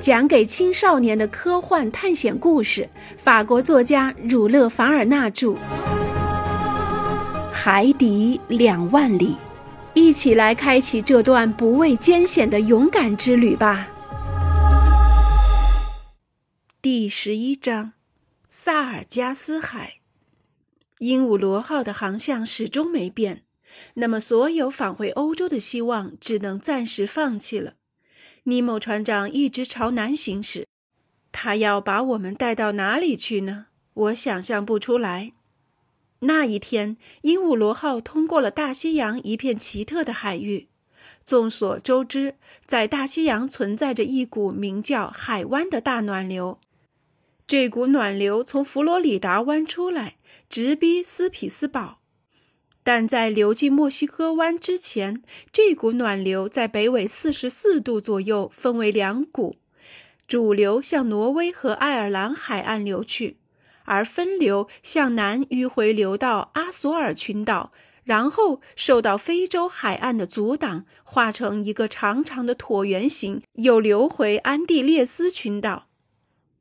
讲给青少年的科幻探险故事，法国作家儒勒·凡尔纳著，《海底两万里》，一起来开启这段不畏艰险的勇敢之旅吧。第十一章：萨尔加斯海。鹦鹉螺号的航向始终没变，那么所有返回欧洲的希望只能暂时放弃了。尼莫船长一直朝南行驶，他要把我们带到哪里去呢？我想象不出来。那一天，鹦鹉螺号通过了大西洋一片奇特的海域。众所周知，在大西洋存在着一股名叫海湾的大暖流。这股暖流从佛罗里达湾出来，直逼斯匹斯堡。但在流进墨西哥湾之前，这股暖流在北纬四十四度左右分为两股，主流向挪威和爱尔兰海岸流去，而分流向南迂回流到阿索尔群岛，然后受到非洲海岸的阻挡，化成一个长长的椭圆形，又流回安地列斯群岛。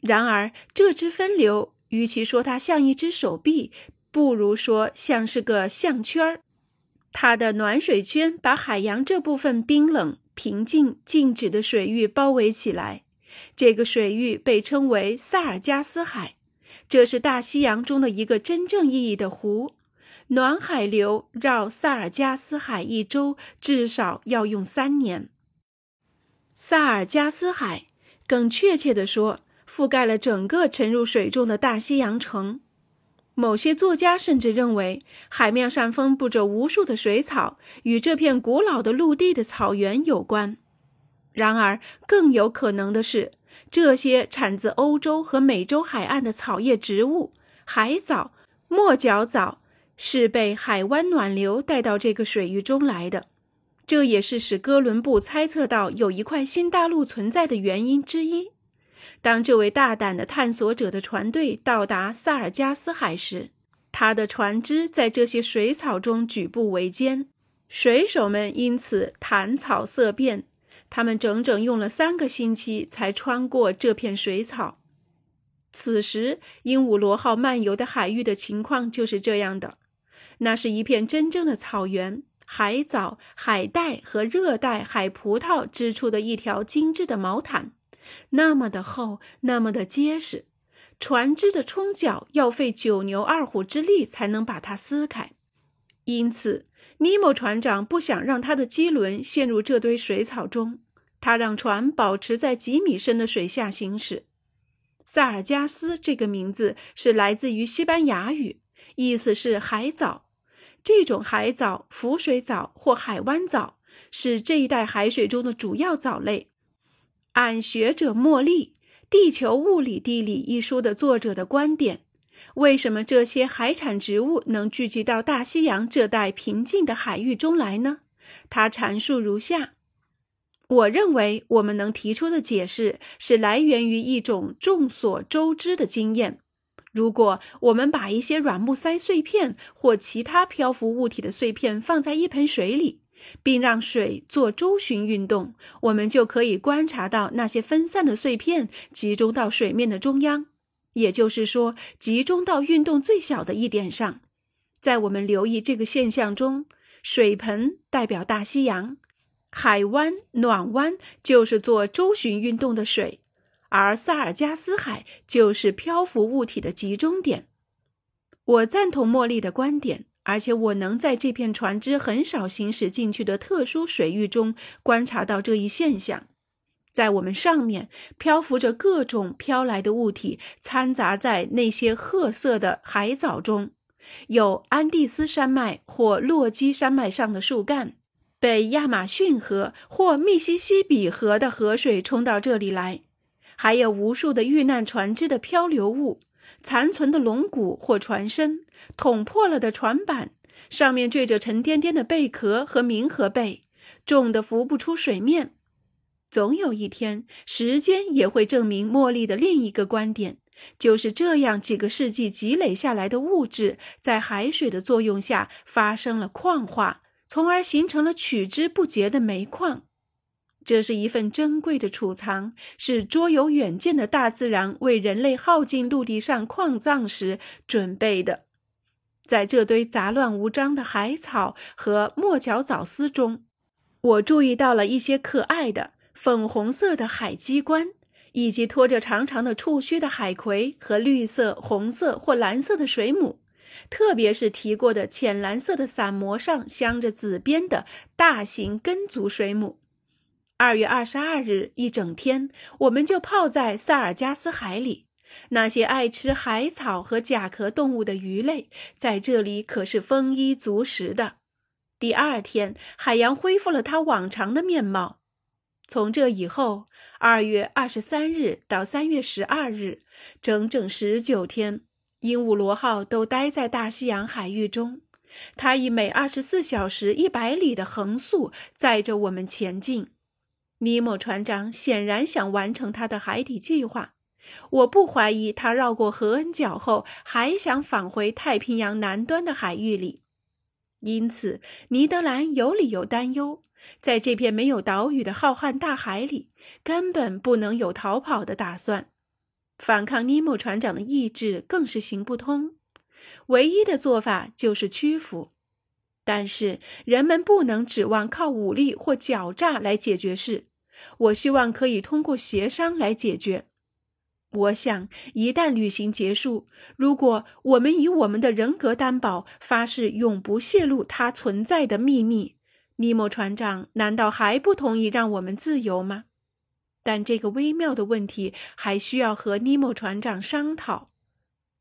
然而，这支分流，与其说它像一只手臂，不如说像是个项圈儿，它的暖水圈把海洋这部分冰冷、平静、静止的水域包围起来。这个水域被称为萨尔加斯海，这是大西洋中的一个真正意义的湖。暖海流绕萨尔加斯海一周至少要用三年。萨尔加斯海，更确切地说，覆盖了整个沉入水中的大西洋城。某些作家甚至认为，海面上分布着无数的水草，与这片古老的陆地的草原有关。然而，更有可能的是，这些产自欧洲和美洲海岸的草叶植物——海藻、墨角藻，是被海湾暖流带到这个水域中来的。这也是使哥伦布猜测到有一块新大陆存在的原因之一。当这位大胆的探索者的船队到达萨尔加斯海时，他的船只在这些水草中举步维艰，水手们因此谈草色变。他们整整用了三个星期才穿过这片水草。此时，鹦鹉螺号漫游的海域的情况就是这样的：那是一片真正的草原，海藻、海带和热带海葡萄织出的一条精致的毛毯。那么的厚，那么的结实，船只的冲脚要费九牛二虎之力才能把它撕开。因此，尼莫船长不想让他的机轮陷入这堆水草中，他让船保持在几米深的水下行驶。萨尔加斯这个名字是来自于西班牙语，意思是海藻。这种海藻，浮水藻或海湾藻，是这一带海水中的主要藻类。按学者莫利《地球物理地理》一书的作者的观点，为什么这些海产植物能聚集到大西洋这带平静的海域中来呢？他阐述如下：我认为我们能提出的解释是来源于一种众所周知的经验：如果我们把一些软木塞碎片或其他漂浮物体的碎片放在一盆水里，并让水做周巡运动，我们就可以观察到那些分散的碎片集中到水面的中央，也就是说，集中到运动最小的一点上。在我们留意这个现象中，水盆代表大西洋，海湾暖湾就是做周巡运动的水，而萨尔加斯海就是漂浮物体的集中点。我赞同茉莉的观点。而且我能在这片船只很少行驶进去的特殊水域中观察到这一现象。在我们上面漂浮着各种飘来的物体，掺杂在那些褐色的海藻中，有安第斯山脉或落基山脉上的树干，被亚马逊河或密西西比河的河水冲到这里来，还有无数的遇难船只的漂流物。残存的龙骨或船身，捅破了的船板，上面缀着沉甸甸的贝壳和冥河贝，重的浮不出水面。总有一天，时间也会证明茉莉的另一个观点，就是这样几个世纪积累下来的物质，在海水的作用下发生了矿化，从而形成了取之不竭的煤矿。这是一份珍贵的储藏，是卓有远见的大自然为人类耗尽陆地上矿藏时准备的。在这堆杂乱无章的海草和墨角藻丝中，我注意到了一些可爱的粉红色的海鸡冠，以及拖着长长的触须的海葵和绿色、红色或蓝色的水母，特别是提过的浅蓝色的伞膜上镶着紫边的大型根足水母。二月二十二日一整天，我们就泡在萨尔加斯海里。那些爱吃海草和甲壳动物的鱼类，在这里可是丰衣足食的。第二天，海洋恢复了它往常的面貌。从这以后，二月二十三日到三月十二日，整整十九天，鹦鹉螺号都待在大西洋海域中。它以每二十四小时一百里的横速载着我们前进。尼莫船长显然想完成他的海底计划，我不怀疑他绕过何恩角后还想返回太平洋南端的海域里。因此，尼德兰有理由担忧，在这片没有岛屿的浩瀚大海里，根本不能有逃跑的打算。反抗尼莫船长的意志更是行不通，唯一的做法就是屈服。但是人们不能指望靠武力或狡诈来解决事。我希望可以通过协商来解决。我想，一旦旅行结束，如果我们以我们的人格担保，发誓永不泄露它存在的秘密，尼莫船长难道还不同意让我们自由吗？但这个微妙的问题还需要和尼莫船长商讨。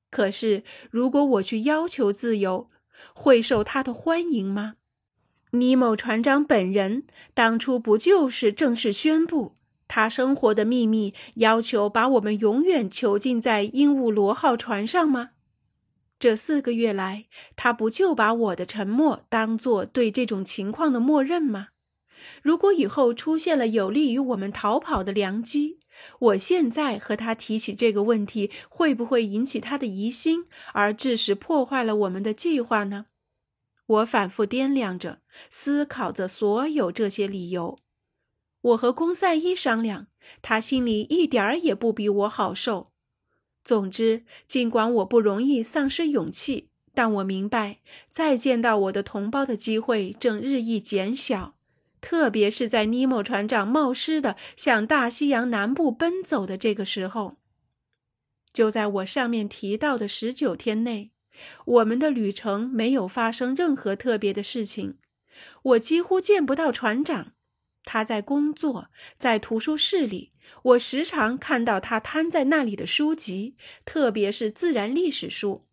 可是，如果我去要求自由，会受他的欢迎吗？尼莫船长本人当初不就是正式宣布他生活的秘密，要求把我们永远囚禁在鹦鹉螺号船上吗？这四个月来，他不就把我的沉默当作对这种情况的默认吗？如果以后出现了有利于我们逃跑的良机，我现在和他提起这个问题，会不会引起他的疑心，而致使破坏了我们的计划呢？我反复掂量着，思考着所有这些理由。我和公赛伊商量，他心里一点儿也不比我好受。总之，尽管我不容易丧失勇气，但我明白再见到我的同胞的机会正日益减小。特别是在尼莫船长冒失的向大西洋南部奔走的这个时候，就在我上面提到的十九天内，我们的旅程没有发生任何特别的事情。我几乎见不到船长，他在工作，在图书室里。我时常看到他摊在那里的书籍，特别是自然历史书。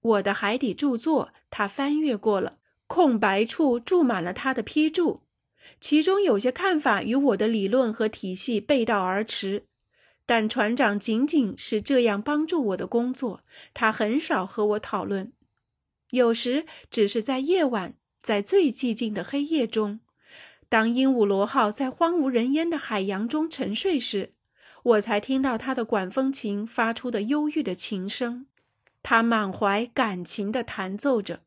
我的海底著作他翻阅过了，空白处注满了他的批注。其中有些看法与我的理论和体系背道而驰，但船长仅仅是这样帮助我的工作。他很少和我讨论，有时只是在夜晚，在最寂静的黑夜中，当鹦鹉螺号在荒无人烟的海洋中沉睡时，我才听到他的管风琴发出的忧郁的琴声。他满怀感情地弹奏着。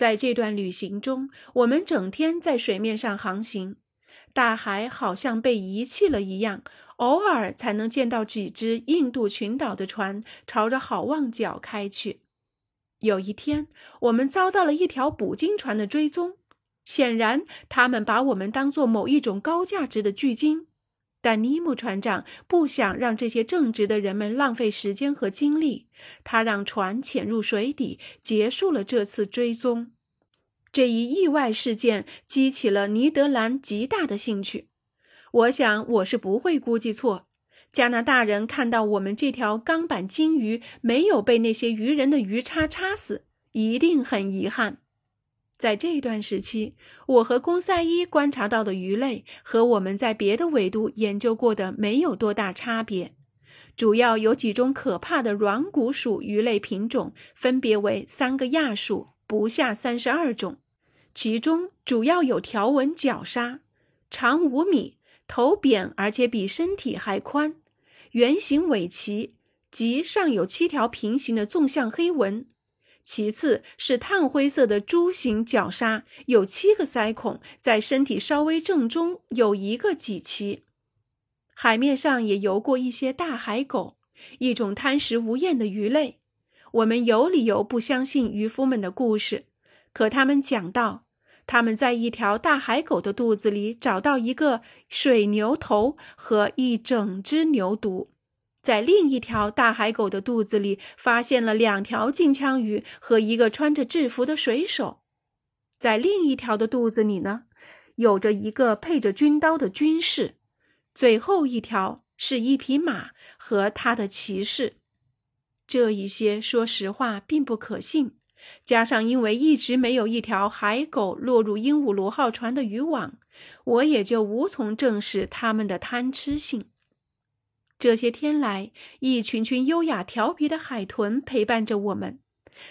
在这段旅行中，我们整天在水面上航行，大海好像被遗弃了一样，偶尔才能见到几只印度群岛的船朝着好望角开去。有一天，我们遭到了一条捕鲸船的追踪，显然他们把我们当作某一种高价值的巨鲸。但尼姆船长不想让这些正直的人们浪费时间和精力，他让船潜入水底，结束了这次追踪。这一意外事件激起了尼德兰极大的兴趣。我想我是不会估计错。加拿大人看到我们这条钢板金鱼没有被那些渔人的鱼叉插死，一定很遗憾。在这段时期，我和公赛伊观察到的鱼类和我们在别的纬度研究过的没有多大差别。主要有几种可怕的软骨属鱼类品种，分别为三个亚属，不下三十二种。其中主要有条纹角鲨，长五米，头扁而且比身体还宽，圆形尾鳍及上有七条平行的纵向黑纹。其次是炭灰色的珠形角鲨，有七个鳃孔，在身体稍微正中有一个脊鳍。海面上也游过一些大海狗，一种贪食无厌的鱼类。我们有理由不相信渔夫们的故事，可他们讲到，他们在一条大海狗的肚子里找到一个水牛头和一整只牛犊。在另一条大海狗的肚子里，发现了两条金枪鱼和一个穿着制服的水手。在另一条的肚子里呢，有着一个配着军刀的军士。最后一条是一匹马和他的骑士。这一些，说实话，并不可信。加上因为一直没有一条海狗落入鹦鹉螺号船的渔网，我也就无从证实他们的贪吃性。这些天来，一群群优雅调皮的海豚陪伴着我们。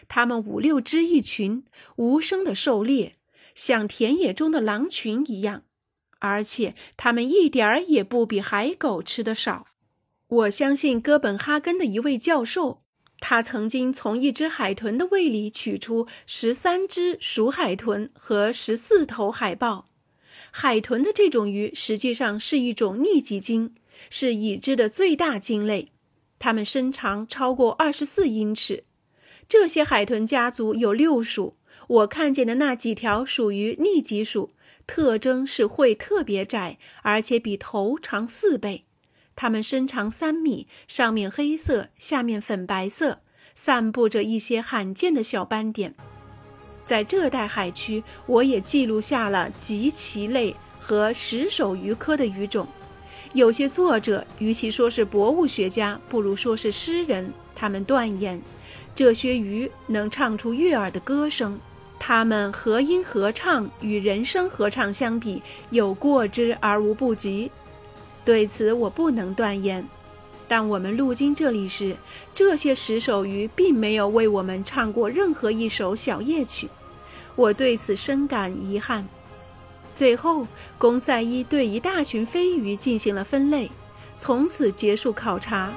它们五六只一群，无声的狩猎，像田野中的狼群一样。而且，它们一点儿也不比海狗吃的少。我相信哥本哈根的一位教授，他曾经从一只海豚的胃里取出十三只鼠海豚和十四头海豹。海豚的这种鱼实际上是一种逆脊鲸。是已知的最大鲸类，它们身长超过二十四英尺。这些海豚家族有六属，我看见的那几条属于逆脊属，特征是喙特别窄，而且比头长四倍。它们身长三米，上面黑色，下面粉白色，散布着一些罕见的小斑点。在这带海区，我也记录下了棘鳍类和石首鱼科的鱼种。有些作者与其说是博物学家，不如说是诗人。他们断言，这些鱼能唱出悦耳的歌声。它们和音合唱与人声合唱相比，有过之而无不及。对此我不能断言。但我们路经这里时，这些石首鱼并没有为我们唱过任何一首小夜曲。我对此深感遗憾。最后，公赛伊对一大群飞鱼进行了分类，从此结束考察。